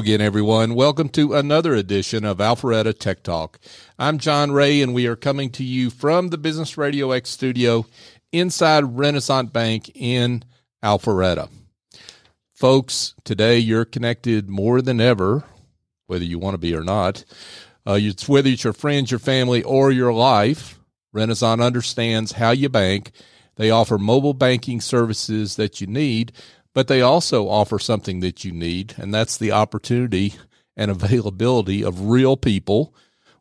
again, everyone. Welcome to another edition of Alpharetta Tech Talk. I'm John Ray, and we are coming to you from the Business Radio X studio inside Renasant Bank in Alpharetta. Folks, today you're connected more than ever, whether you want to be or not. Uh, it's whether it's your friends, your family, or your life. Renasant understands how you bank. They offer mobile banking services that you need but they also offer something that you need, and that's the opportunity and availability of real people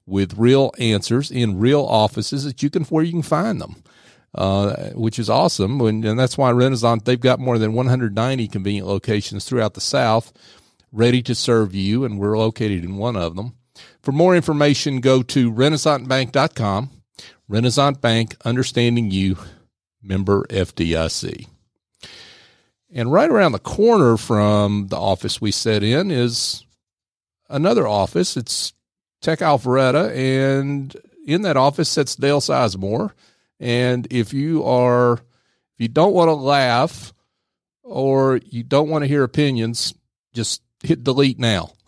with real answers in real offices that you can where you can find them. Uh, which is awesome. And, and that's why Renasant, they've got more than 190 convenient locations throughout the South ready to serve you, and we're located in one of them. For more information, go to renasantbank.com. Renasant Bank, understanding you, member FDIC. And right around the corner from the office we set in is another office. It's Tech Alpharetta, and in that office sits Dale Sizemore. And if you are, if you don't want to laugh or you don't want to hear opinions, just hit delete now.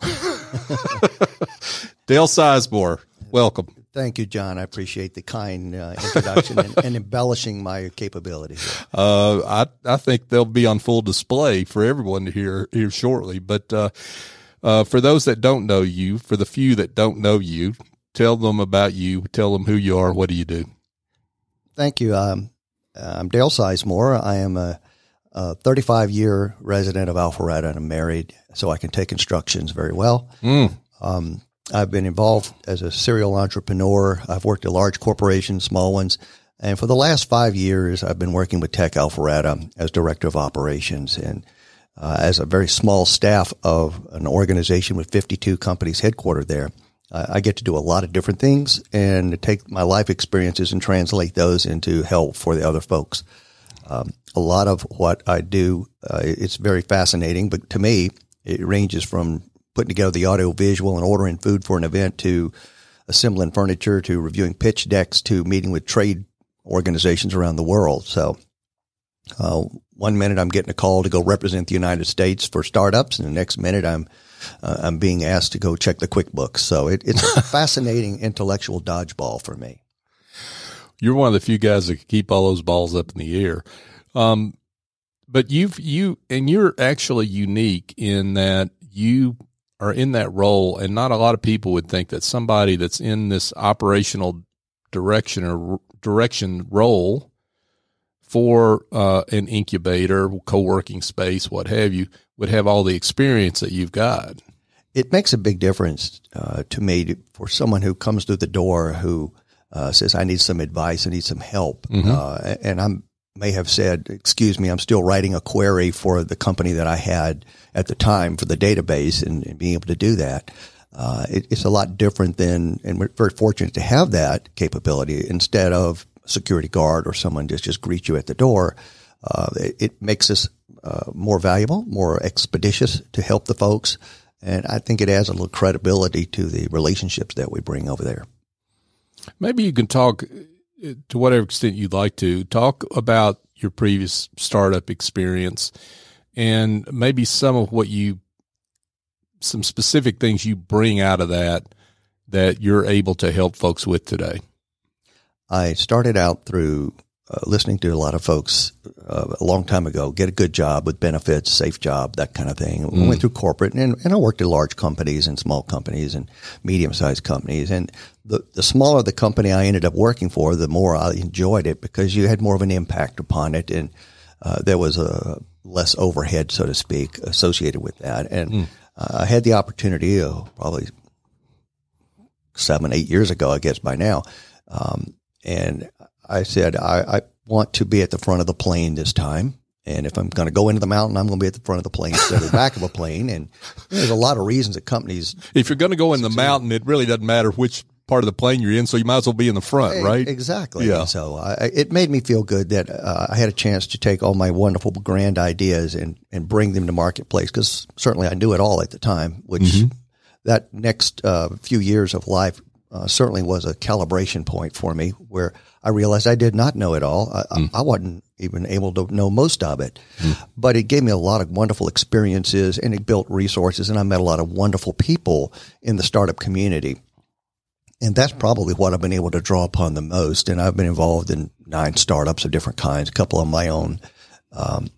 Dale Sizemore, welcome. Thank you, John. I appreciate the kind uh, introduction and, and, embellishing my capabilities. Uh, I I think they'll be on full display for everyone to hear here shortly. But uh, uh, for those that don't know you, for the few that don't know you, tell them about you. Tell them who you are. What do you do? Thank you. Um, I'm Dale Sizemore. I am a, a 35 year resident of Alpharetta and I'm married, so I can take instructions very well. Mm. Um, I've been involved as a serial entrepreneur. I've worked at large corporations, small ones. And for the last five years, I've been working with Tech Alpharetta as director of operations and uh, as a very small staff of an organization with 52 companies headquartered there. I get to do a lot of different things and take my life experiences and translate those into help for the other folks. Um, a lot of what I do, uh, it's very fascinating, but to me, it ranges from putting together the audio visual and ordering food for an event to assembling furniture to reviewing pitch decks to meeting with trade organizations around the world. So, uh, one minute I'm getting a call to go represent the United States for startups, and the next minute I'm uh, I'm being asked to go check the QuickBooks. So it, it's a fascinating intellectual dodgeball for me. You're one of the few guys that can keep all those balls up in the air. Um, but you've you and you're actually unique in that you are in that role, and not a lot of people would think that somebody that's in this operational direction or direction role for uh, an incubator, co-working space, what have you, would have all the experience that you've got. It makes a big difference uh, to me to, for someone who comes through the door who uh, says, "I need some advice, I need some help," mm-hmm. Uh, and I'm may have said, excuse me, I'm still writing a query for the company that I had at the time for the database and, and being able to do that. Uh, it, it's a lot different than, and we're very fortunate to have that capability instead of security guard or someone just, just greet you at the door. Uh, it, it, makes us uh, more valuable, more expeditious to help the folks. And I think it adds a little credibility to the relationships that we bring over there. Maybe you can talk to whatever extent you'd like to, talk about your previous startup experience and maybe some of what you, some specific things you bring out of that that you're able to help folks with today. I started out through uh, listening to a lot of folks uh, a long time ago get a good job with benefits, safe job, that kind of thing. Mm. Went through corporate and, and I worked at large companies and small companies and medium sized companies. And the, the smaller the company I ended up working for, the more I enjoyed it because you had more of an impact upon it. And uh, there was a less overhead, so to speak, associated with that. And mm. I had the opportunity, uh, probably seven, eight years ago, I guess by now. Um, and I said, I, I want to be at the front of the plane this time. And if I'm going to go into the mountain, I'm going to be at the front of the plane instead of the back of a plane. And there's a lot of reasons that companies. If you're going to go in the mountain, it really doesn't matter which part of the plane you're in, so you might as well be in the front, right? Exactly. Yeah. And so I, it made me feel good that uh, I had a chance to take all my wonderful grand ideas and, and bring them to marketplace because certainly I knew it all at the time, which mm-hmm. that next uh, few years of life uh, certainly was a calibration point for me where I realized I did not know it all. I, mm. I, wasn't even able to know most of it, mm. but it gave me a lot of wonderful experiences and it built resources and I met a lot of wonderful people in the startup community. And that's probably what I've been able to draw upon the most. And I've been involved in nine startups of different kinds, a couple of my own. Um,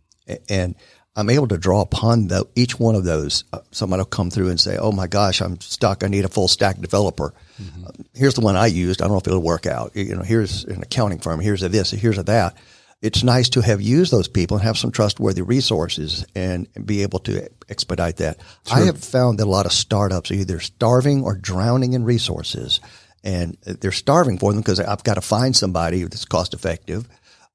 and I'm able to draw upon the, each one of those. Uh, somebody will come through and say, "Oh my gosh, I'm stuck. I need a full stack developer." Mm-hmm. Uh, here's the one I used. I don't know if it'll work out. You know, here's an accounting firm. Here's a this. Here's a that. It's nice to have used those people and have some trustworthy resources and, and be able to expedite that. Sure. I have found that a lot of startups are either starving or drowning in resources, and they're starving for them because I've got to find somebody that's cost effective,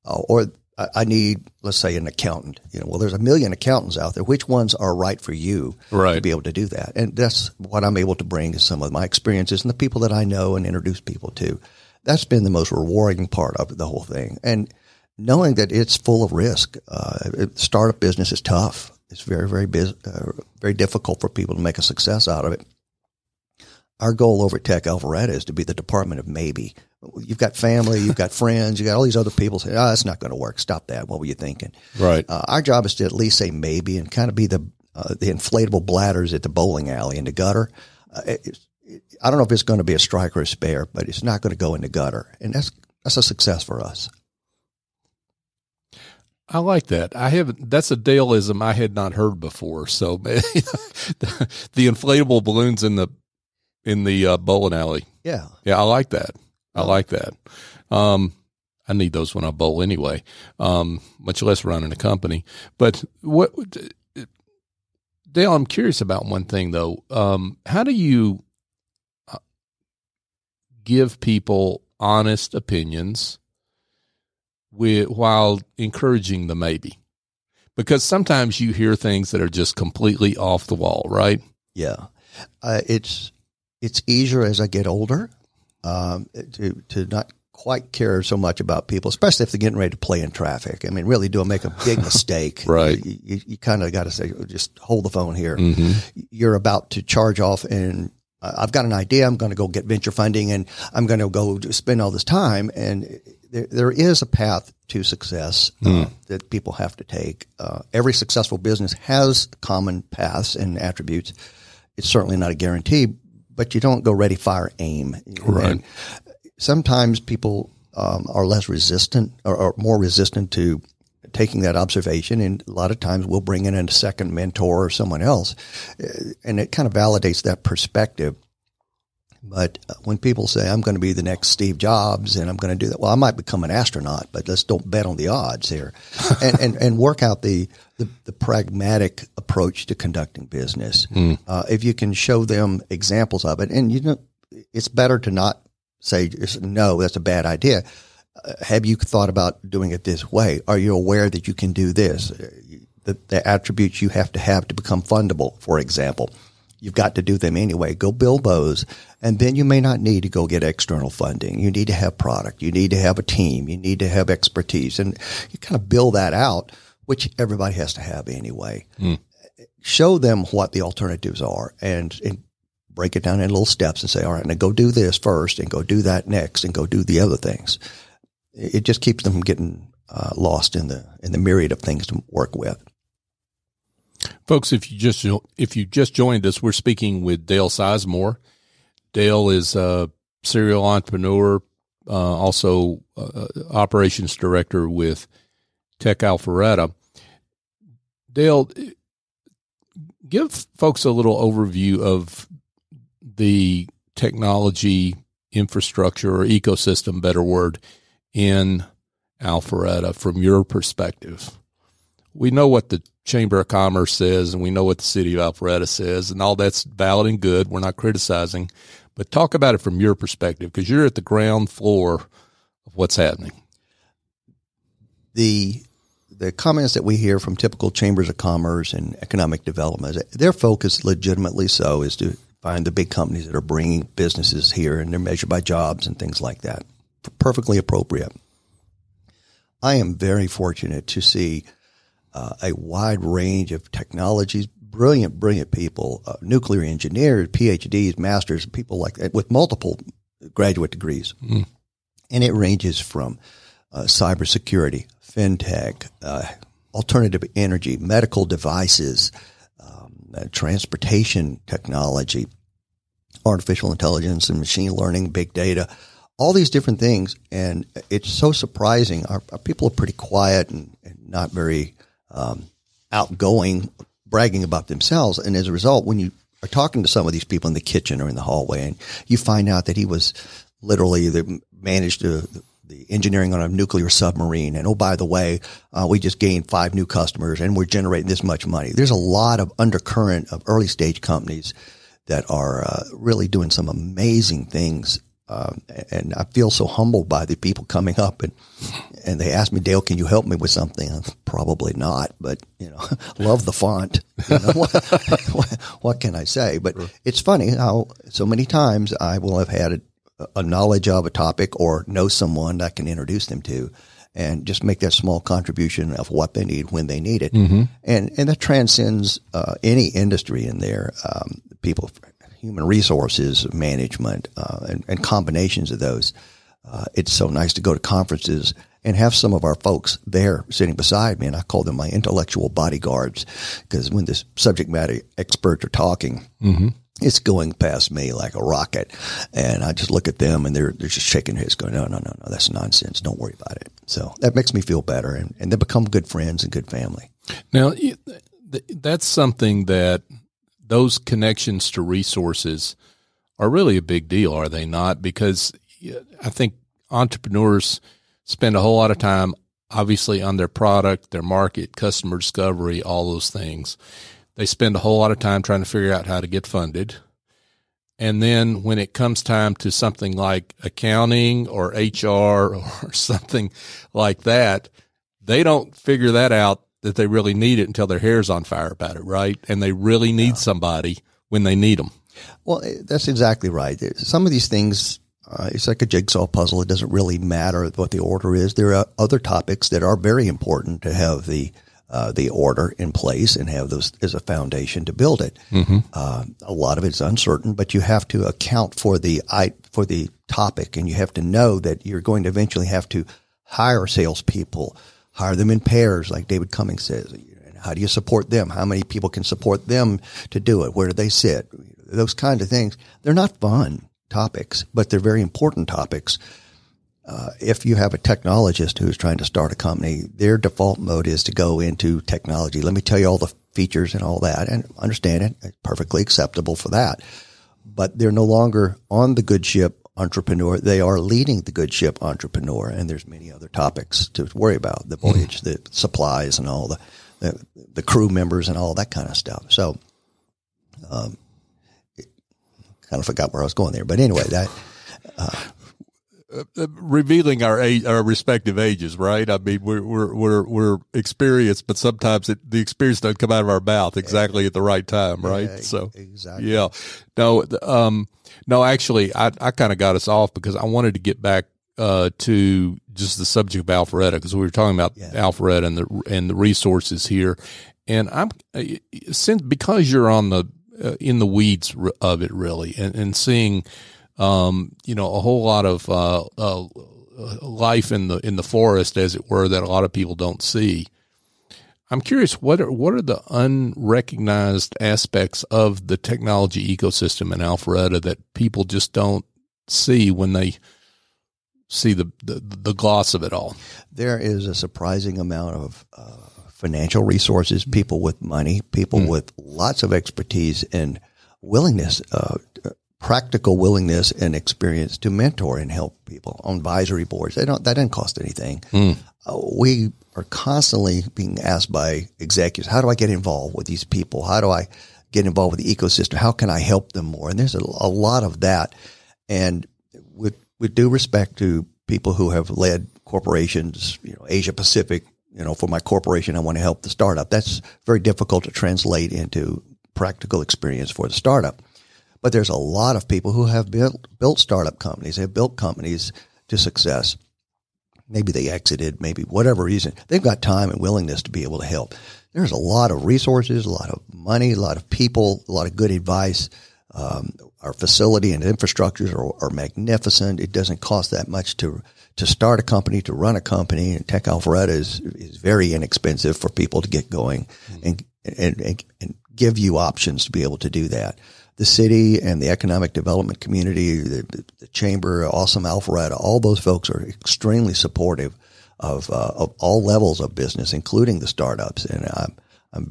uh, or I need, let's say, an accountant. You know, well, there's a million accountants out there. Which ones are right for you right. to be able to do that? And that's what I'm able to bring is some of my experiences and the people that I know and introduce people to. That's been the most rewarding part of the whole thing. And knowing that it's full of risk. Uh, startup business is tough. It's very, very, biz- uh, very difficult for people to make a success out of it. Our goal over at Tech Alpharetta is to be the department of maybe. You've got family, you've got friends, you got all these other people saying, "Oh, that's not going to work. Stop that. What were you thinking?" Right. Uh, our job is to at least say maybe and kind of be the uh, the inflatable bladders at the bowling alley in the gutter. Uh, it, it, I don't know if it's going to be a strike or a spare, but it's not going to go in the gutter, and that's that's a success for us. I like that. I haven't. That's a Daleism I had not heard before. So the, the inflatable balloons in the in the uh, bowling alley. Yeah, yeah, I like that. I like that. Um, I need those when I bowl anyway, um, much less running a company. But what, Dale, I'm curious about one thing though. Um, how do you uh, give people honest opinions with, while encouraging the maybe? Because sometimes you hear things that are just completely off the wall, right? Yeah. Uh, it's, it's easier as I get older um, to to not quite care so much about people, especially if they're getting ready to play in traffic. I mean, really do make a big mistake. right. You, you, you kind of got to say, just hold the phone here. Mm-hmm. You're about to charge off and uh, I've got an idea. I'm going to go get venture funding and I'm going to go spend all this time. And there, there is a path to success mm. uh, hmm. that people have to take. Uh, every successful business has common paths and attributes. It's certainly not a guarantee, but you don't go ready, fire, aim. Right. And sometimes people um, are less resistant or, or, more resistant to taking that observation. And a lot of times we'll bring in a second mentor or someone else. Uh, and it kind of validates that perspective. But uh, when people say, I'm going to be the next Steve Jobs and I'm going to do that, well, I might become an astronaut, but let's don't bet on the odds here and, and, and work out the, the, the, pragmatic approach to conducting business. Mm. Uh, if you can show them examples of it, and you know, it's better to not say, no, that's a bad idea. Uh, have you thought about doing it this way? Are you aware that you can do this? Uh, the, the attributes you have to have to become fundable, for example. You've got to do them anyway. Go build those. And then you may not need to go get external funding. You need to have product. You need to have a team. You need to have expertise. And you kind of build that out, which everybody has to have anyway. Mm. Show them what the alternatives are and, and break it down in little steps and say, all right, now go do this first and go do that next and go do the other things. It just keeps them from getting uh, lost in the, in the myriad of things to work with. Folks, if you just if you just joined us, we're speaking with Dale Sizemore. Dale is a serial entrepreneur, uh, also uh, operations director with Tech Alpharetta. Dale, give folks a little overview of the technology infrastructure or ecosystem, better word, in Alpharetta from your perspective. We know what the Chamber of Commerce says, and we know what the city of Alpharetta says, and all that's valid and good. We're not criticizing, but talk about it from your perspective because you're at the ground floor of what's happening. The the comments that we hear from typical chambers of commerce and economic development, their focus, legitimately so, is to find the big companies that are bringing businesses here, and they're measured by jobs and things like that. Perfectly appropriate. I am very fortunate to see uh, a wide range of technologies, brilliant, brilliant people, uh, nuclear engineers, PhDs, masters, people like that with multiple graduate degrees, mm. and it ranges from uh, cybersecurity, fintech, uh, alternative energy, medical devices, um, uh, transportation technology, artificial intelligence and machine learning, big data, all these different things. And it's so surprising. Our, our people are pretty quiet and, and not very um, outgoing, bragging about themselves. And as a result, when you are talking to some of these people in the kitchen or in the hallway, and you find out that he was literally the managed to the engineering on a nuclear submarine. And oh, by the way, uh, we just gained five new customers and we're generating this much money. There's a lot of undercurrent of early stage companies that are uh, really doing some amazing things. Um, and I feel so humbled by the people coming up and and they ask me, Dale, can you help me with something? I'm, Probably not, but you know, love the font. You know, what, what, what, can I say? But it's funny how so many times I will have had a, a knowledge of a topic or know someone that I can introduce them to and just make that small contribution of what they need when they need it. Mm-hmm. And, and that transcends uh, any industry in there. Um, people, human resources management, uh, and, and, combinations of those. Uh, it's so nice to go to conferences and have some of our folks there sitting beside me. And I call them my intellectual bodyguards because when the subject matter experts are talking, mm-hmm. it's going past me like a rocket. And I just look at them and they're, they're just shaking their heads going, no, no, no, no, that's nonsense. Don't worry about it. So that makes me feel better. And, and they become good friends and good family. Now, that's something that those connections to resources are really a big deal, are they not? Because I think entrepreneurs spend a whole lot of time, obviously, on their product, their market, customer discovery, all those things. They spend a whole lot of time trying to figure out how to get funded. And then when it comes time to something like accounting or HR or something like that, they don't figure that out that they really need it until their hair's on fire about it, right? And they really need yeah. somebody when they need them. Well, that's exactly right. Some of these things, uh, it's like a jigsaw puzzle. It doesn't really matter what the order is. There are other topics that are very important to have the uh, the order in place and have those as a foundation to build it. Mm-hmm. Uh, a lot of it's uncertain, but you have to account for the I, for the topic, and you have to know that you're going to eventually have to hire salespeople hire them in pairs, like David Cummings says. How do you support them? How many people can support them to do it? Where do they sit? Those kind of things. They're not fun topics, but they're very important topics. Uh, if you have a technologist who's trying to start a company, their default mode is to go into technology. Let me tell you all the features and all that and understand it. Perfectly acceptable for that. But they're no longer on the good ship entrepreneur. They are leading the good ship entrepreneur, and there's many other topics to worry about: the mm-hmm. voyage, the supplies, and all the, the, the crew members, and all that kind of stuff. So, um, kind of forgot where I was going there, but anyway, that. Uh, revealing our age, our respective ages, right? I mean, we're we're we're, we're experienced, but sometimes it, the experience doesn't come out of our mouth exactly at the right time, right? Yeah, so exactly, yeah. No, um, no, actually, I, I kind of got us off because I wanted to get back uh, to just the subject of Alpharetta because we were talking about yeah. Alpharetta and the and the resources here, and I'm uh, since because you're on the uh, in the weeds of it really and, and seeing um, you know a whole lot of uh, uh, life in the in the forest as it were that a lot of people don't see. I'm curious what are what are the unrecognized aspects of the technology ecosystem in Alpharetta that people just don't see when they see the the, the gloss of it all. There is a surprising amount of uh, financial resources, people with money, people mm. with lots of expertise and willingness, uh, practical willingness and experience to mentor and help people on advisory boards. They don't that doesn't cost anything. Mm. Uh, we are constantly being asked by executives, how do I get involved with these people? How do I get involved with the ecosystem? How can I help them more? And there's a, a lot of that. And with, with due respect to people who have led corporations, you know, Asia Pacific, you know, for my corporation, I want to help the startup. That's very difficult to translate into practical experience for the startup. But there's a lot of people who have built, built startup companies, they have built companies to success maybe they exited, maybe whatever reason, they've got time and willingness to be able to help. There's a lot of resources, a lot of money, a lot of people, a lot of good advice Um, our facility and infrastructures are, are, magnificent. It doesn't cost that much to to start a company, to run a company. And Tech Alpharetta is is very inexpensive for people to get going mm-hmm. and, and, and and give you options to be able to do that. The city and the economic development community, the, the chamber, awesome Alpharetta, all those folks are extremely supportive of uh, of all levels of business, including the startups. And I'm I'm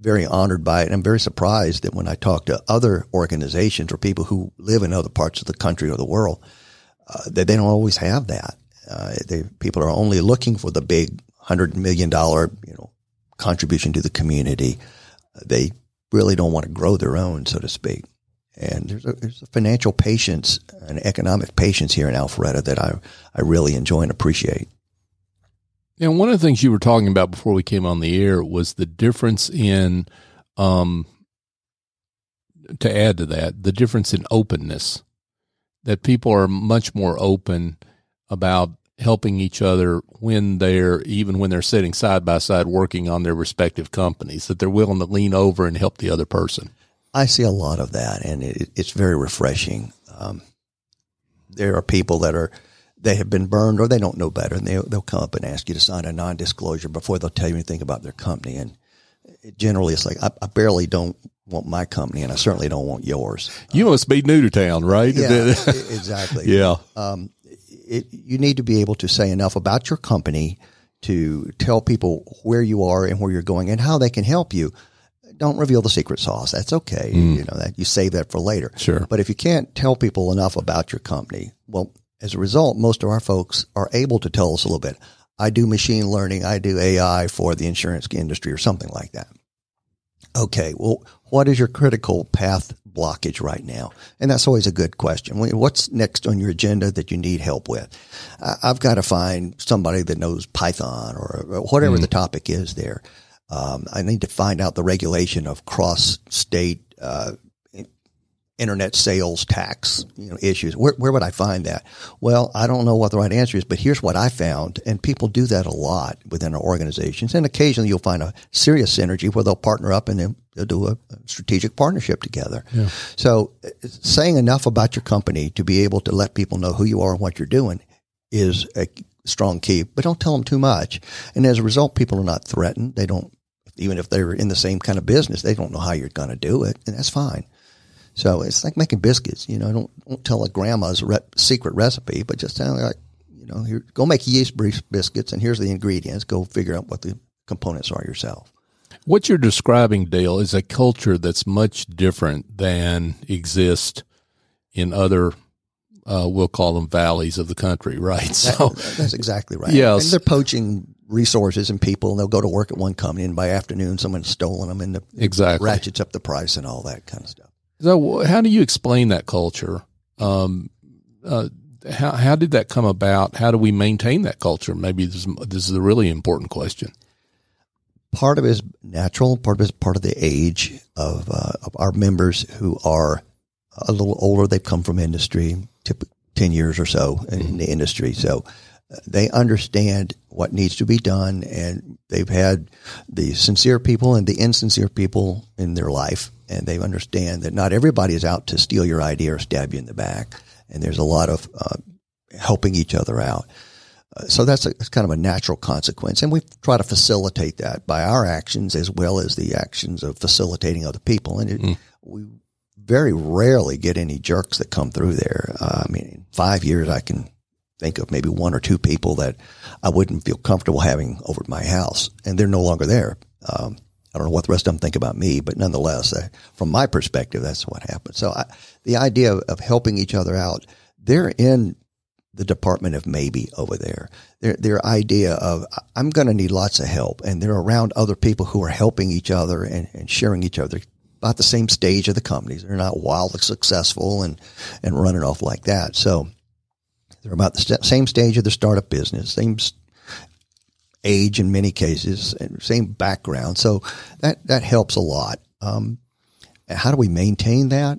very honored by it. And I'm very surprised that when I talk to other organizations or people who live in other parts of the country or the world, uh, that they don't always have that. Uh, they, people are only looking for the big hundred million dollar, you know, contribution to the community. They really don't want to grow their own, so to speak. And there's a, there's a financial patience and economic patience here in Alpharetta that I, I really enjoy and appreciate. And one of the things you were talking about before we came on the air was the difference in, um, to add to that, the difference in openness. That people are much more open about helping each other when they're even when they're sitting side by side working on their respective companies. That they're willing to lean over and help the other person. I see a lot of that, and it, it's very refreshing. Um, there are people that are they have been burned or they don't know better and they, they'll come up and ask you to sign a non-disclosure before they'll tell you anything about their company. And generally it's like, I, I barely don't want my company and I certainly don't want yours. You must be new to town, right? Yeah, exactly. yeah. Um, it, you need to be able to say enough about your company to tell people where you are and where you're going and how they can help you. Don't reveal the secret sauce. That's okay. Mm. You know that you save that for later. Sure. But if you can't tell people enough about your company, well, as a result, most of our folks are able to tell us a little bit. I do machine learning. I do AI for the insurance industry or something like that. Okay. Well, what is your critical path blockage right now? And that's always a good question. What's next on your agenda that you need help with? I've got to find somebody that knows Python or whatever mm. the topic is there. Um, I need to find out the regulation of cross state uh, internet sales tax you know, issues. Where, where would I find that? Well, I don't know what the right answer is, but here's what I found. And people do that a lot within our organizations. And occasionally you'll find a serious synergy where they'll partner up and then they'll do a, strategic partnership together. Yeah. So saying enough about your company to be able to let people know who you are and what you're doing is a strong key, but don't tell them too much. And as a result, people are not threatened. They don't, even if they're in the same kind of business, they don't know how you're going to do it. And that's fine. So it's like making biscuits. You know, don't don't tell a grandma's re- secret recipe, but just tell her like, you know, here, go make yeast biscuits, and here's the ingredients. Go figure out what the components are yourself. What you're describing, Dale, is a culture that's much different than exists in other, uh, we'll call them valleys of the country, right? So that's exactly right. Yes, and they're poaching resources and people, and they'll go to work at one company, and by afternoon, someone's stolen them, and the, exactly ratchets up the price and all that kind of stuff. So, how do you explain that culture? Um, uh, how how did that come about? How do we maintain that culture? Maybe this, this is a really important question. Part of it is natural. Part of it is part of the age of, uh, of our members who are a little older. They've come from industry, ten years or so in mm-hmm. the industry, so they understand what needs to be done, and they've had the sincere people and the insincere people in their life and they understand that not everybody is out to steal your idea or stab you in the back. And there's a lot of uh, helping each other out. Uh, so that's, a, that's kind of a natural consequence. And we try to facilitate that by our actions as well as the actions of facilitating other people. And it, mm. we very rarely get any jerks that come through there. Uh, I mean, in five years, I can think of maybe one or two people that I wouldn't feel comfortable having over at my house, and they're no longer there. Um, I don't know what the rest of them think about me, but nonetheless, uh, from my perspective, that's what happened. So I, the idea of, of, helping each other out, they're in the department of maybe over there. Their, their idea of I'm going to need lots of help, and they're around other people who are helping each other and, and sharing each other about the same stage of the companies. They're not wildly successful and and running off like that. So they're about the st- same stage of the startup business, same age in many cases, same background. So that, that helps a lot. Um, how do we maintain that?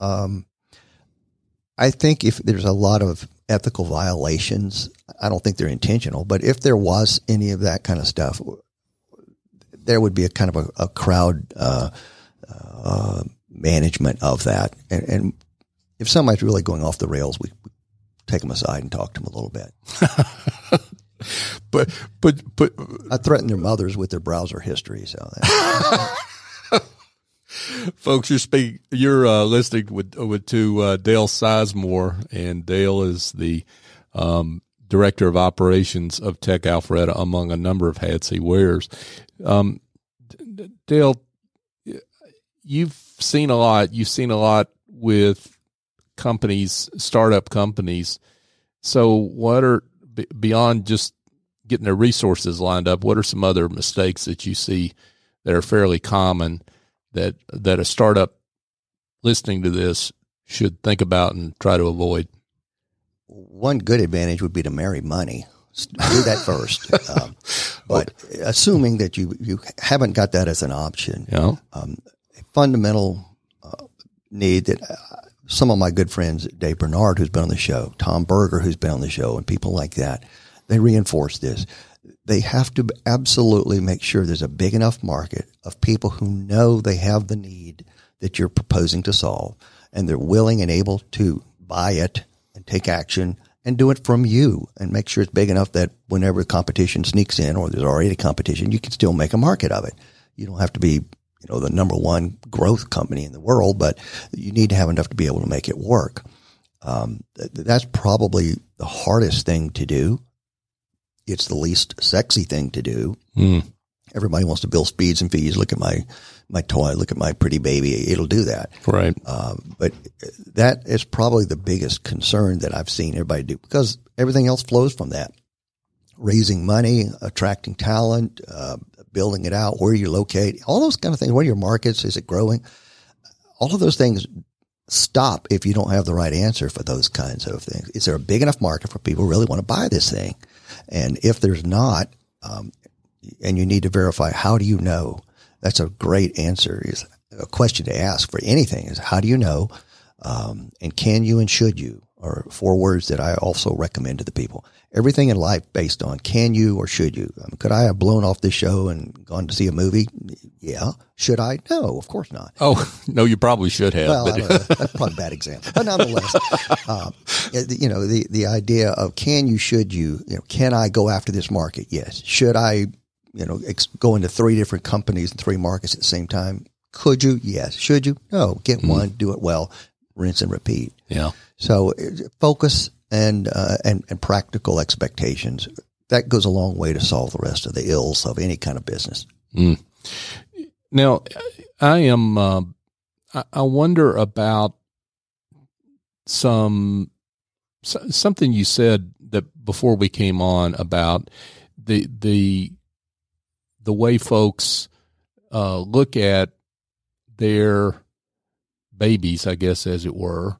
Um, I think if there's a lot of ethical violations, I don't think they're intentional, but if there was any of that kind of stuff, there would be a kind of a, a crowd, uh, uh, management of that. And, and if somebody's really going off the rails, we, we take them aside and talk to them a little bit. but but but I threaten their mothers with their browser history. So, folks, you're speaking, you're uh, listening with with to uh, Dale Sizemore, and Dale is the um, director of operations of Tech Alpharetta, among a number of hats he wears. Um, Dale, you've seen a lot. You've seen a lot with companies, startup companies. So, what are beyond just getting their resources lined up? What are some other mistakes that you see that are fairly common that that a startup listening to this should think about and try to avoid? One good advantage would be to marry money. Do that first. um, but assuming that you you haven't got that as an option, yeah. um, a fundamental uh, need that uh, some of my good friends, Dave Bernard, who's been on the show, Tom Berger, who's been on the show, and people like that, they reinforce this. They have to absolutely make sure there's a big enough market of people who know they have the need that you're proposing to solve, and they're willing and able to buy it and take action and do it from you and make sure it's big enough that whenever competition sneaks in or there's already a competition, you can still make a market of it. You don't have to be you know, the number one growth company in the world, but you need to have enough to be able to make it work. Um, that's probably the hardest thing to do. It's the least sexy thing to do. Mm. Everybody wants to build speeds and fees. Look at my my toy. Look at my pretty baby. It'll do that. Right. Um, but that is probably the biggest concern that I've seen everybody do because everything else flows from that. Raising money, attracting talent, uh, building it out, where you locate, all those kind of things. What are your markets? Is it growing? All of those things stop if you don't have the right answer for those kinds of things. Is there a big enough market for people who really want to buy this thing? And if there's not, um, and you need to verify, how do you know? That's a great answer. Is a question to ask for anything is how do you know? Um, and can you and should you are four words that I also recommend to the people everything in life based on can you or should you? Um, could I have blown off this show and gone to see a movie? Yeah. Should I? No, of course not. Oh, no, you probably should have. Well, that's probably a bad example. But nonetheless, um, you know, the, the idea of can you, should you, you know, can I go after this market? Yes. Should I, you know, ex- go into three different companies and three markets at the same time? Could you? Yes. Should you? No. Get mm one, do it well, rinse and repeat. Yeah. So focus and, uh, and, and practical expectations. That goes a long way to solve the rest of the ills of any kind of business. Mm. Now, I am, uh, I wonder about some, something you said that before we came on about the, the, the way folks, uh, look at their babies, I guess, as it were,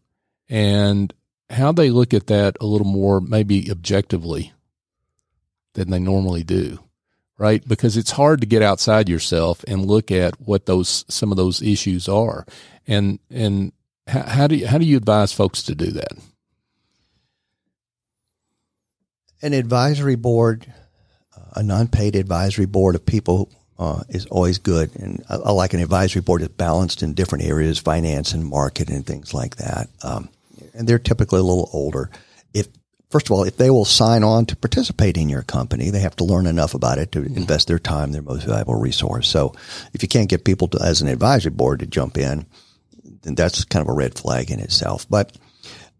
and how they look at that a little more maybe objectively than they normally do right? Because it's hard to get outside yourself and look at what those some of those issues are. And and how, how do you, how do you advise folks to do that? An advisory board a non-paid advisory board of people uh, is always good. And I, I, like an advisory board that's balanced in different areas finance and market and things like that. Um, and they're typically a little older. If first of all, if they will sign on to participate in your company, they have to learn enough about it to mm-hmm. invest their time, their most valuable resource. So if you can't get people to, as an advisory board to jump in, then that's kind of a red flag in itself. But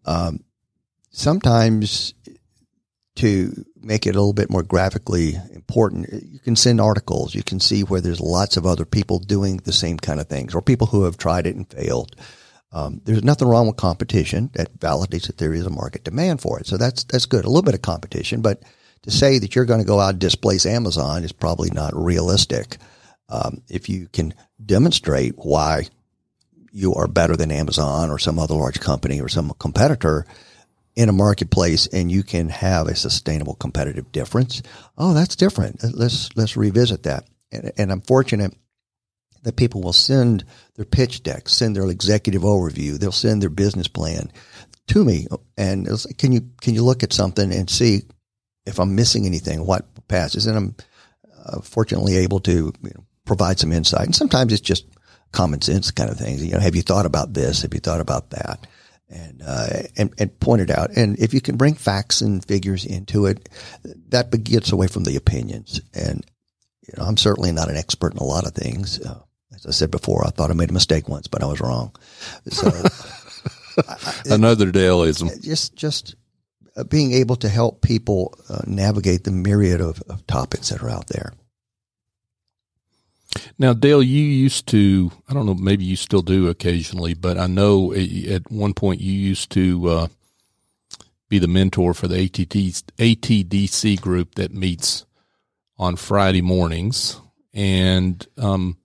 um, sometimes to make it a little bit more graphically important, you can send articles. You can see where there's lots of other people doing the same kind of things or people who have tried it and failed. Um, there's nothing wrong with competition. That validates that there is a market demand for it. So that's that's good. A little bit of competition, but to say that you're going to go out and displace Amazon is probably not realistic. Um, if you can demonstrate why you are better than Amazon or some other large company or some competitor in a marketplace and you can have a sustainable competitive difference, oh, that's different. Let's let's revisit that. And, and I'm fortunate that people will send their pitch deck, send their executive overview, they'll send their business plan to me, and like, can you can you look at something and see if I'm missing anything, what passes, and I'm uh, fortunately able to you know, provide some insight. And sometimes it's just common sense kind of things. You know, have you thought about this? Have you thought about that? And, uh, and, and point it out. And if you can bring facts and figures into it, that gets away from the opinions. And, you know, I'm certainly not an expert in a lot of things. Uh, as I said before, I thought I made a mistake once, but I was wrong. So another Daleism. Just, just uh, being able to help people uh, navigate the myriad of, of topics that are out there. Now, Dale, you used to, I don't know, maybe you still do occasionally, but I know at one point you used to uh, be the mentor for the ATT, ATDC group that meets on Friday mornings. And um,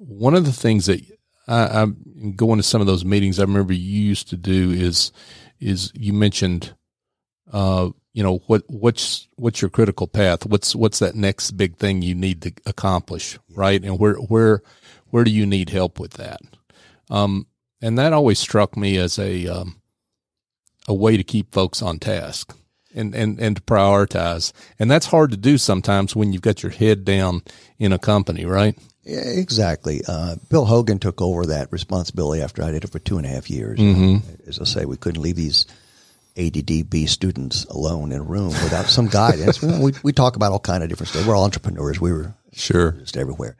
one of the things that I, I'm going to some of those meetings, I remember you used to do is, is you mentioned uh, you know what what's what's your critical path? What's what's that next big thing you need to accomplish right? And where where where do you need help with that? Um, and that always struck me as a um, a way to keep folks on task and, and and to prioritize. And that's hard to do sometimes when you've got your head down in a company right yeah, exactly. Uh, Bill Hogan took over that responsibility after I did it for two and a half years. Mm-hmm. As I say, we couldn't leave these ATDC students alone in a room without some guidance. we, we talk about all kind of different stuff. We're all entrepreneurs. We were sure just everywhere.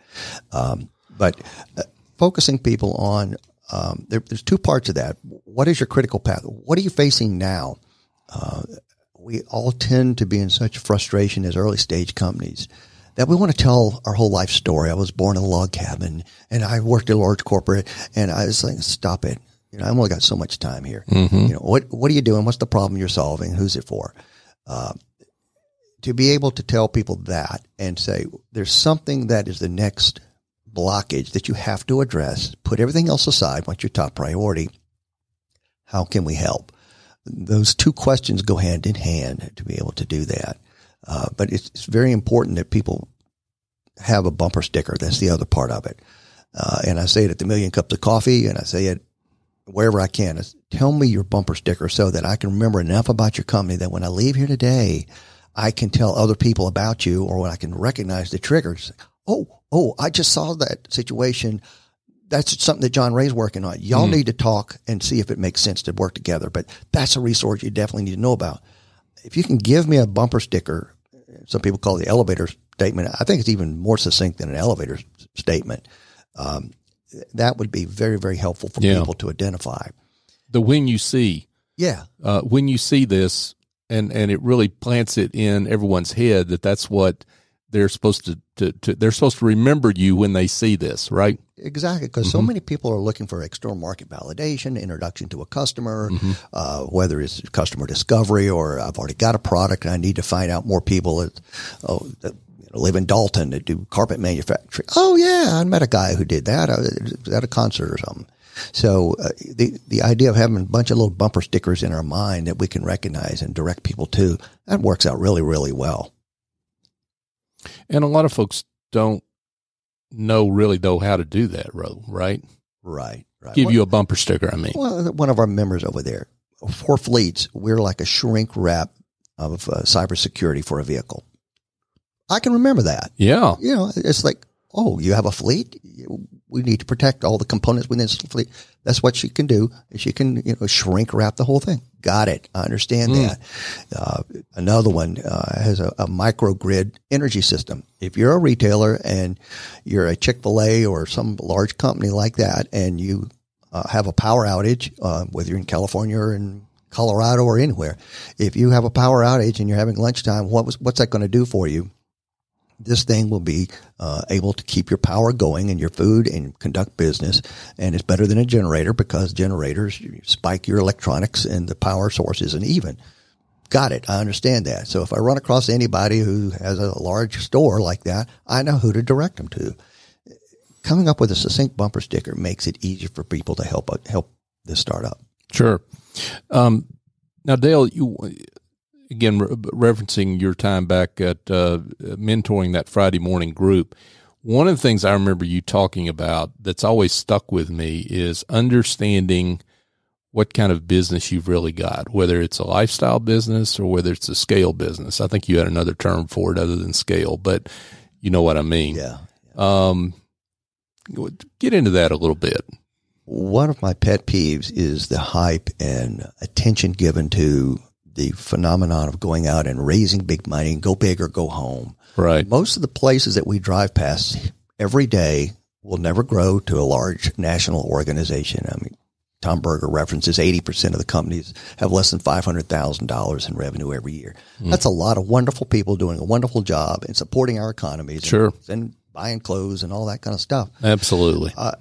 Um, but uh, focusing people on, um, there, there's two parts of that. What is your critical path? What are you facing now? Uh, we all tend to be in such frustration as early stage companies that we want to tell our whole life story. I was born in a log cabin and I worked at a large corporate and I was like, stop it. You know, I've only got so much time here. Mm-hmm. You know, what what are you doing? What's the problem you're solving? Who's it for? Uh, to be able to tell people that and say there's something that is the next blockage that you have to address. Put everything else aside. What's your top priority? How can we help? Those two questions go hand in hand to be able to do that. Uh, but it's, it's, very important that people have a bumper sticker. That's the other part of it. Uh, and I say it at the Million Cups of Coffee, and I say it wherever I can is tell me your bumper sticker so that I can remember enough about your company that when I leave here today, I can tell other people about you or when I can recognize the triggers. Oh, oh, I just saw that situation. That's something that John Ray's working on. Y'all mm. need to talk and see if it makes sense to work together. But that's a resource you definitely need to know about. If you can give me a bumper sticker, some people call it the elevator statement. I think it's even more succinct than an elevator statement. Um, that would be very, very helpful for yeah. people to identify. The when you see. Yeah. Uh, when you see this, and, and it really plants it in everyone's head that that's what they're supposed to, to, to they're supposed to remember you when they see this, right? Exactly, because mm-hmm. so many people are looking for external market validation, introduction to a customer, mm-hmm. uh, whether it's customer discovery or I've already got a product and I need to find out more people that, oh, that live in Dalton that do carpet manufacturing. Oh yeah, I met a guy who did that uh, at a concert or something. So uh, the the idea of having a bunch of little bumper stickers in our mind that we can recognize and direct people to that works out really really well. And a lot of folks don't know really know how to do that, right? Right. Right. Give you a bumper sticker. I mean, well, one of our members over there, for fleets, we're like a shrink wrap of uh, cybersecurity for a vehicle. I can remember that. Yeah. You know, it's like, oh, you have a fleet. We need to protect all the components within this fleet. That's what she can do. She can, you know, shrink wrap the whole thing. Got it. I understand mm. that. Uh, another one uh, has a, a microgrid energy system. If you're a retailer and you're a Chick Fil A or some large company like that, and you uh, have a power outage, uh, whether you're in California or in Colorado or anywhere, if you have a power outage and you're having lunchtime, what was, what's that going to do for you? This thing will be uh, able to keep your power going and your food and conduct business. And it's better than a generator because generators spike your electronics and the power source isn't even. Got it. I understand that. So if I run across anybody who has a large store like that, I know who to direct them to. Coming up with a succinct bumper sticker makes it easier for people to help help this startup. Sure. Um, now, Dale, you again, re- referencing your time back at uh, mentoring that Friday morning group, one of the things I remember you talking about that's always stuck with me is understanding what kind of business you've really got, whether it's a lifestyle business or whether it's a scale business. I think you had another term for it other than scale, but you know what I mean. Yeah. Um, Get into that a little bit. One of my pet peeves is the hype and attention given to the phenomenon of going out and raising big money, and go big or go home. Right. Most of the places that we drive past every day will never grow to a large national organization. I mean, Tom Berger references 80% of the companies have less than $500,000 in revenue every year. Mm. That's a lot of wonderful people doing a wonderful job and supporting our economies. Sure. And, and buying clothes and all that kind of stuff. Absolutely. Uh,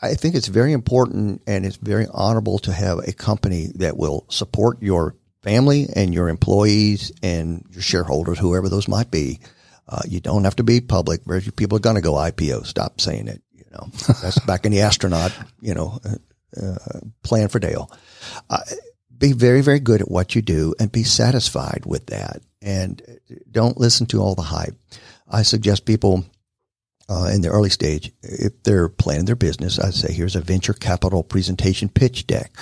I think it's very important and it's very honorable to have a company that will support your family and your employees and your shareholders, whoever those might be. Uh, you don't have to be public. Very few people are going to go IPO. Stop saying it. You know, that's back in the astronaut, you know, uh, uh, plan for Dale. Uh, be very, very good at what you do and be satisfied with that. And don't listen to all the hype. I suggest people uh, in the early stage, if they're planning their business, I'd say here's a venture capital presentation pitch deck.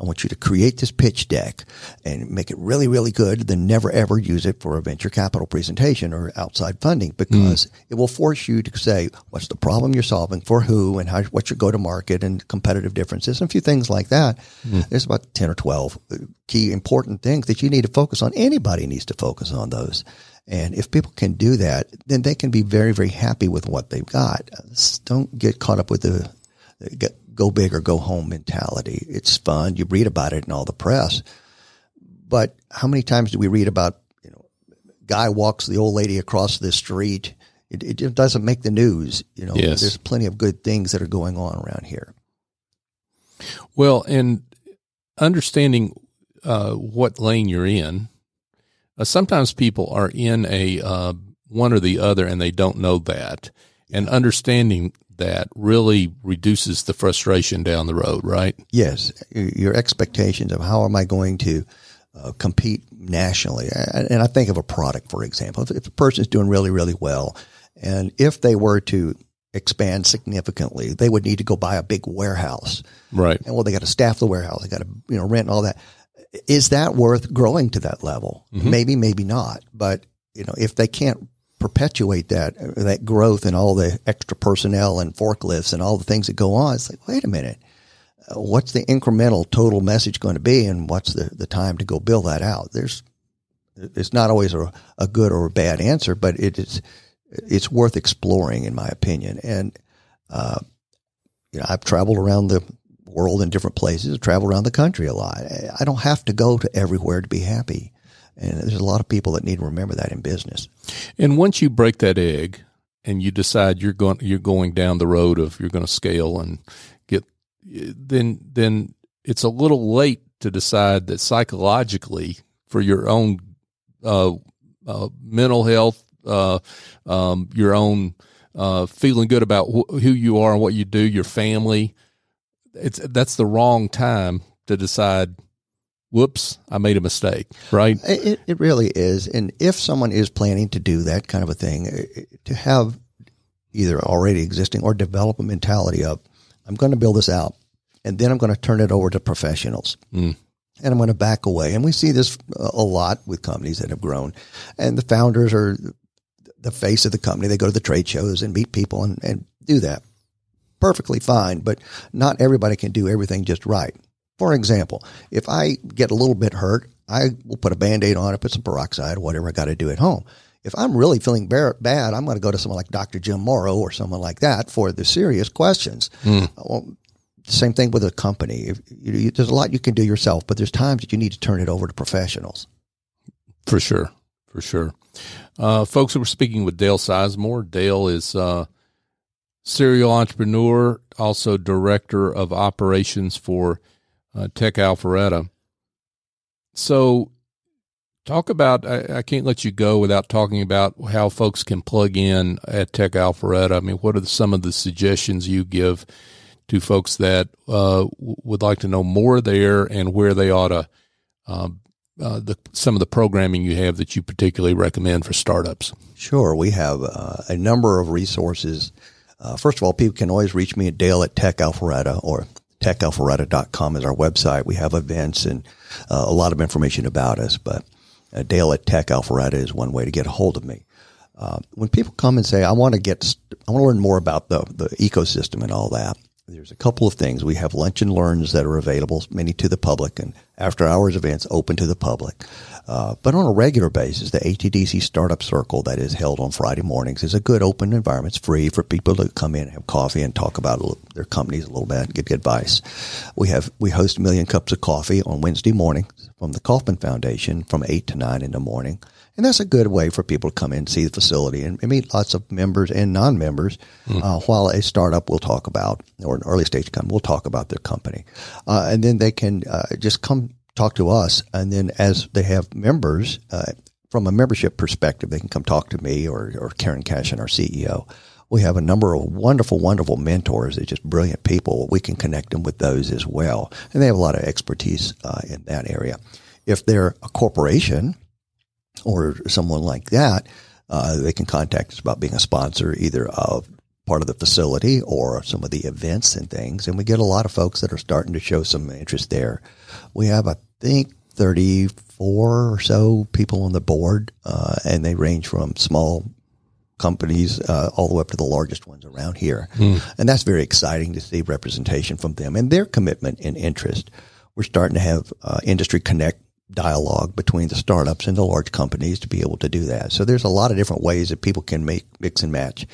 I want you to create this pitch deck and make it really, really good. Then never ever use it for a venture capital presentation or outside funding because mm. it will force you to say what's the problem you're solving for who and how, what's your go to market and competitive differences and a few things like that. Mm. There's about 10 or 12 key important things that you need to focus on. Anybody needs to focus on those. And if people can do that, then they can be very, very happy with what they've got. Don't get caught up with the, go big or go home mentality. It's fun. You read about it in all the press. But how many times do we read about, you know, guy walks the old lady across the street? It, it just doesn't make the news. You know, yes. there's plenty of good things that are going on around here. Well, and understanding uh, what lane you're in, uh, sometimes people are in a uh, one or the other and they don't know that. And understanding that really reduces the frustration down the road, right? Yes. Your expectations of how am I going to uh, compete nationally. And I think of a product, for example. If, if a person is doing really, really well, and if they were to expand significantly, they would need to go buy a big warehouse. Right. And well, they got to staff the warehouse. They got to, you know, rent and all that. Is that worth growing to that level? Mm-hmm. Maybe, maybe not. But, you know, if they can't perpetuate that that growth and all the extra personnel and forklifts and all the things that go on. It's like, wait a minute, uh, what's the incremental total message going to be, and what's the the time to go build that out? There's it's not always a, a good or a bad answer, but it is it's worth exploring, in my opinion. And uh, you know, I've traveled around the world in different places, travel around the country a lot. I don't have to go to everywhere to be happy. And there's a lot of people that need to remember that in business. And once you break that egg and you decide you're going you're going down the road of you're going to scale and get then then it's a little late to decide that psychologically for your own uh, uh, mental health, uh, um, your own uh, feeling good about wh- who you are and what you do, your family. It's that's the wrong time to decide whoops, I made a mistake, right? It, it really is. And if someone is planning to do that kind of a thing, uh, to have either already existing or develop a mentality of, I'm going to build this out and then I'm going to turn it over to professionals. Mm. And I'm going to back away. And we see this a lot with companies that have grown. And the founders are the face of the company. They go to the trade shows and meet people and, and do that. Perfectly fine, but not everybody can do everything just right. For example, if I get a little bit hurt, I will put a band aid on it, put some peroxide, whatever I got to do at home. If I'm really feeling bad, I'm going to go to someone like Dr. Jim Morrow or someone like that for the serious questions. Mm. Well, same thing with a company. If, you, there's a lot you can do yourself, but there's times that you need to turn it over to professionals. For sure. For sure. Uh, folks, we're speaking with Dale Sizemore. Dale is uh, serial entrepreneur, also director of operations for uh, Tech Alpharetta. So, talk about. I, I, can't let you go without talking about how folks can plug in at Tech Alpharetta. I mean, what are some of the suggestions you give to folks that uh, would like to know more there and where they ought to? Um, uh, the, some of the programming you have that you particularly recommend for startups. Sure, we have uh, a number of resources. Uh, first of all, people can always reach me at Dale at Tech Alpharetta or techalpharetta.com is our website. We have events and uh, a lot of information about us, but uh, Dale at Tech Alpharetta is one way to get a hold of me. Uh, when people come and say, "I want to get, I want to learn more about the the ecosystem and all that," there's a couple of things. We have lunch and learns that are available, many to the public, and after hours events open to the public. Uh, but on a regular basis, the ATDC Startup Circle that is held on Friday mornings is a good open environment. It's free for people to come in have coffee and talk about their companies a little bit and get advice. We have we host a million cups of coffee on Wednesday mornings from the Kauffman Foundation from eight to nine in the morning. And that's a good way for people to come in and see the facility and meet lots of members and non-members. Mm. Uh, while a startup will talk about, or an early stage company will talk about their company, uh, and then they can uh, just come talk to us. And then as they have members, uh, from a membership perspective, they can come talk to me or, or Karen Cashion, our CEO. We have a number of wonderful, wonderful mentors. They're just brilliant people. We can connect them with those as well. And they have a lot of expertise uh, in that area. If they're a corporation, or someone like that, uh, they can contact us about being a sponsor either of part of the facility or some of the events and things. And we get a lot of folks that are starting to show some interest there. We have, I think, 34 or so people on the board, uh, and they range from small companies uh, all the way up to the largest ones around here. Mm. And that's very exciting to see representation from them and their commitment and interest. We're starting to have uh, industry connect dialogue between the startups and the large companies to be able to do that. So there's a lot of different ways that people can make mix and match.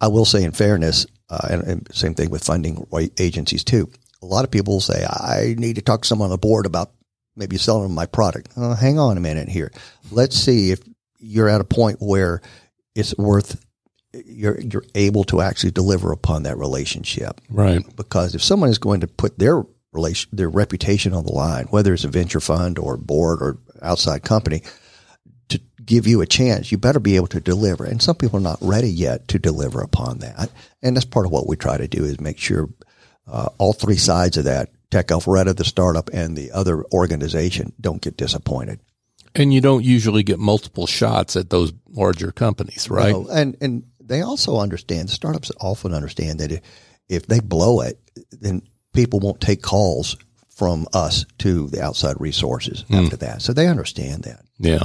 I will say, in fairness, uh, and, and, same thing with funding agencies too. A lot of people say, I need to talk to someone on the board about maybe selling them my product. Uh, hang on a minute here. Let's see if you're at a point where it's worth you're you're able to actually deliver upon that relationship. Right. Because if someone is going to put their relation, their reputation on the line, whether it's a venture fund or board or outside company, to give you a chance, you better be able to deliver. And some people are not ready yet to deliver upon that. And that's part of what we try to do is make sure uh, all three sides of that, Tech Alpharetta, the startup, and the other organization, don't get disappointed. And you don't usually get multiple shots at those larger companies, right? No, and and they also understand. Startups often understand that if, if they blow it, then people won't take calls from us to the outside resources mm. after that. So they understand that. Yeah.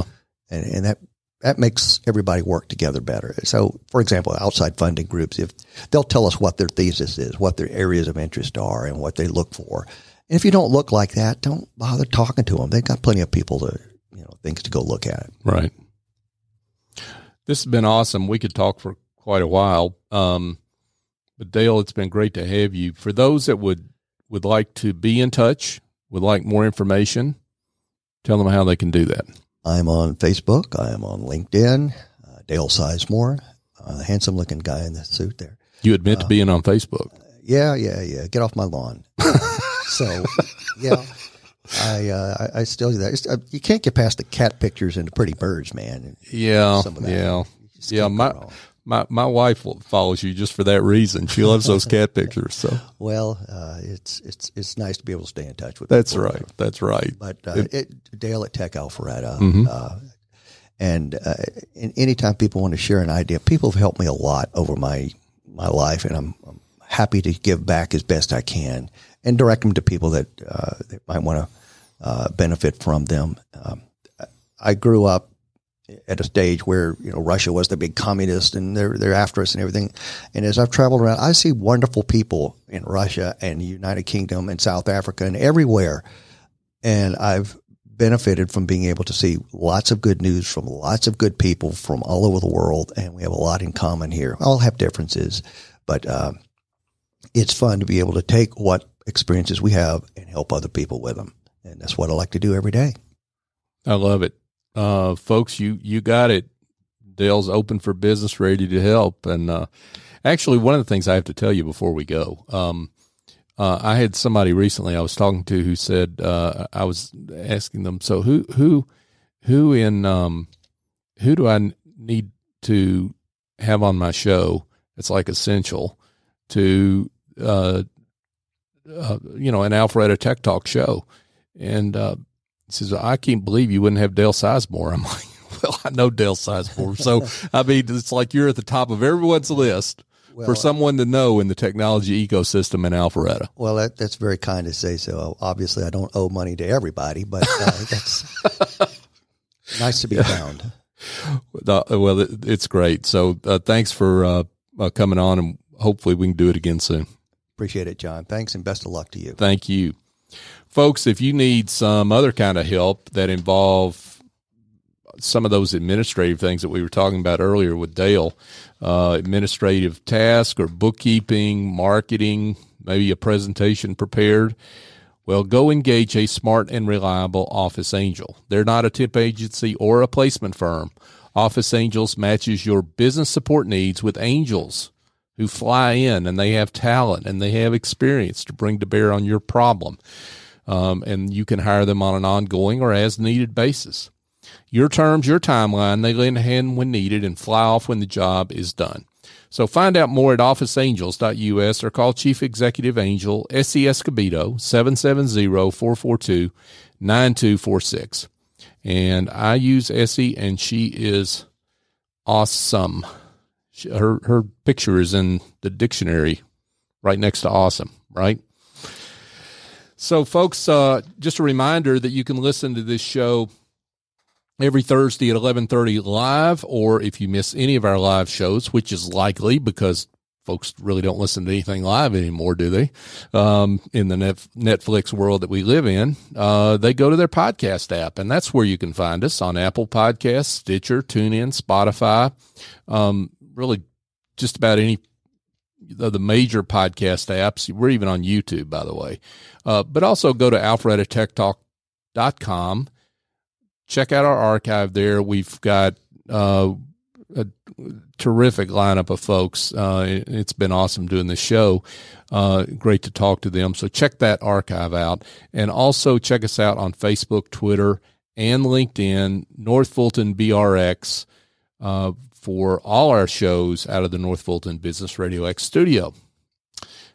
And, and that, that makes everybody work together better. So, for example, outside funding groups, if they'll tell us what their thesis is, what their areas of interest are, and what they look for. And if you don't look like that, don't bother talking to them. They've got plenty of people to, you know, things to go look at. Right. This has been awesome. We could talk for quite a while. Um, but Dale, it's been great to have you. For those that would would like to be in touch, would like more information, tell them how they can do that. I'm on Facebook. I am on LinkedIn. Uh, Dale Sizemore, uh, the handsome looking guy in the suit there. You admit uh, to being on Facebook? Yeah, yeah, yeah. Get off my lawn. so, yeah. I, uh, I, I still do that. Uh, you can't get past the cat pictures and the pretty birds, man. Yeah, yeah, yeah. My my my wife follows you just for that reason. She loves those cat pictures. So well, uh, it's it's it's nice to be able to stay in touch with. That's right. That's right. But uh, it, it, Dale at Tech Alpharetta, mm-hmm. uh, and uh, anytime people want to share an idea, people have helped me a lot over my my life, and I'm, I'm happy to give back as best I can and direct them to people that uh, that might want to uh, benefit from them. Um, I grew up at a stage where you know Russia was the big communist and they're they're after us and everything. And as I've traveled around, I see wonderful people in Russia and United Kingdom and South Africa and everywhere. And I've benefited from being able to see lots of good news from lots of good people from all over the world, and we have a lot in common here. All have differences, but uh, it's fun to be able to take what experiences we have and help other people with them. And that's what I like to do every day. I love it uh, folks, you you got it. Dale's open for business, ready to help. And uh, actually, one of the things I have to tell you before we go, um, uh, I had somebody recently I was talking to who said uh, I was asking them, so who who who in um, who do I need to have on my show? It's like essential to uh, uh, you know an Alpharetta Tech Talk show, and he says, I can't believe you wouldn't have Dale Sizemore. I'm like, well, I know Dale Sizemore. So, I mean, it's like you're at the top of everyone's list well, for someone to know in the technology ecosystem in Alpharetta. Well, that, that's very kind to say so. Obviously, I don't owe money to everybody, but uh, that's nice to be found. well, it's great. So uh, thanks for uh, uh, coming on, and hopefully we can do it again soon. Appreciate it, John. Thanks, and best of luck to you. Thank you, folks. If you need some other kind of help that involve some of those administrative things that we were talking about earlier with Dale, uh, administrative task or bookkeeping, marketing, maybe a presentation prepared well, go engage a smart and reliable office angel. They're not a tip agency or a placement firm. Office Angels matches your business support needs with angels who fly in and they have talent and they have experience to bring to bear on your problem. Um, and you can hire them on an ongoing or as needed basis. Your terms, your timeline, they lend a hand when needed and fly off when the job is done. So find out more at officeangels.us or call Chief Executive Angel S.E. Escobedo 770-442-9246. And I use Essie and she is awesome. Her her picture is in the dictionary right next to awesome, right? So folks, uh, just a reminder that you can listen to this show every Thursday at 11:30 live or if you miss any of our live shows, which is likely because folks really don't listen to anything live anymore, do they? Um, in the Netflix world that we live in, uh, they go to their podcast app, and that's where you can find us on Apple Podcasts, Stitcher, TuneIn, Spotify, um, really just about any of the major podcast apps. We're even on YouTube, by the way. Uh, but also go to alpharettatechtalk.com check out our archive there. We've got uh, a terrific lineup of folks. Uh, it's been awesome doing this show. Uh, great to talk to them. So check that archive out. And also check us out on Facebook, Twitter, and LinkedIn, North Fulton BRX, uh, for all our shows out of the North Fulton Business Radio X studio.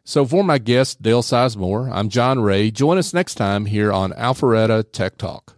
So for my guest, Dale Sizemore, I'm John Ray. Join us next time here on Alpharetta Tech Talk.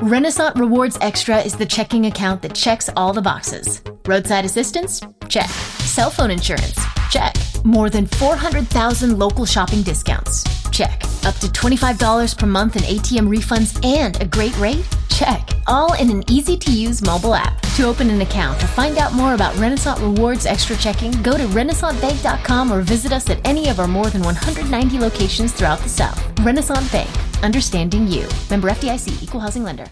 Renasant Rewards Extra is the checking account that checks all the boxes. Roadside assistance? Check. Cell phone insurance? Check. More than 400,000 local shopping discounts? Check. Up to $25 per month in ATM refunds and a great rate? Check. All in an easy to use mobile app. To open an account or find out more about Renasant Rewards Extra Checking, go to RenasantBank.com or visit us at any of our more than 190 locations throughout the South. Renasant Bank, understanding you. Member FDIC, equal housing lender.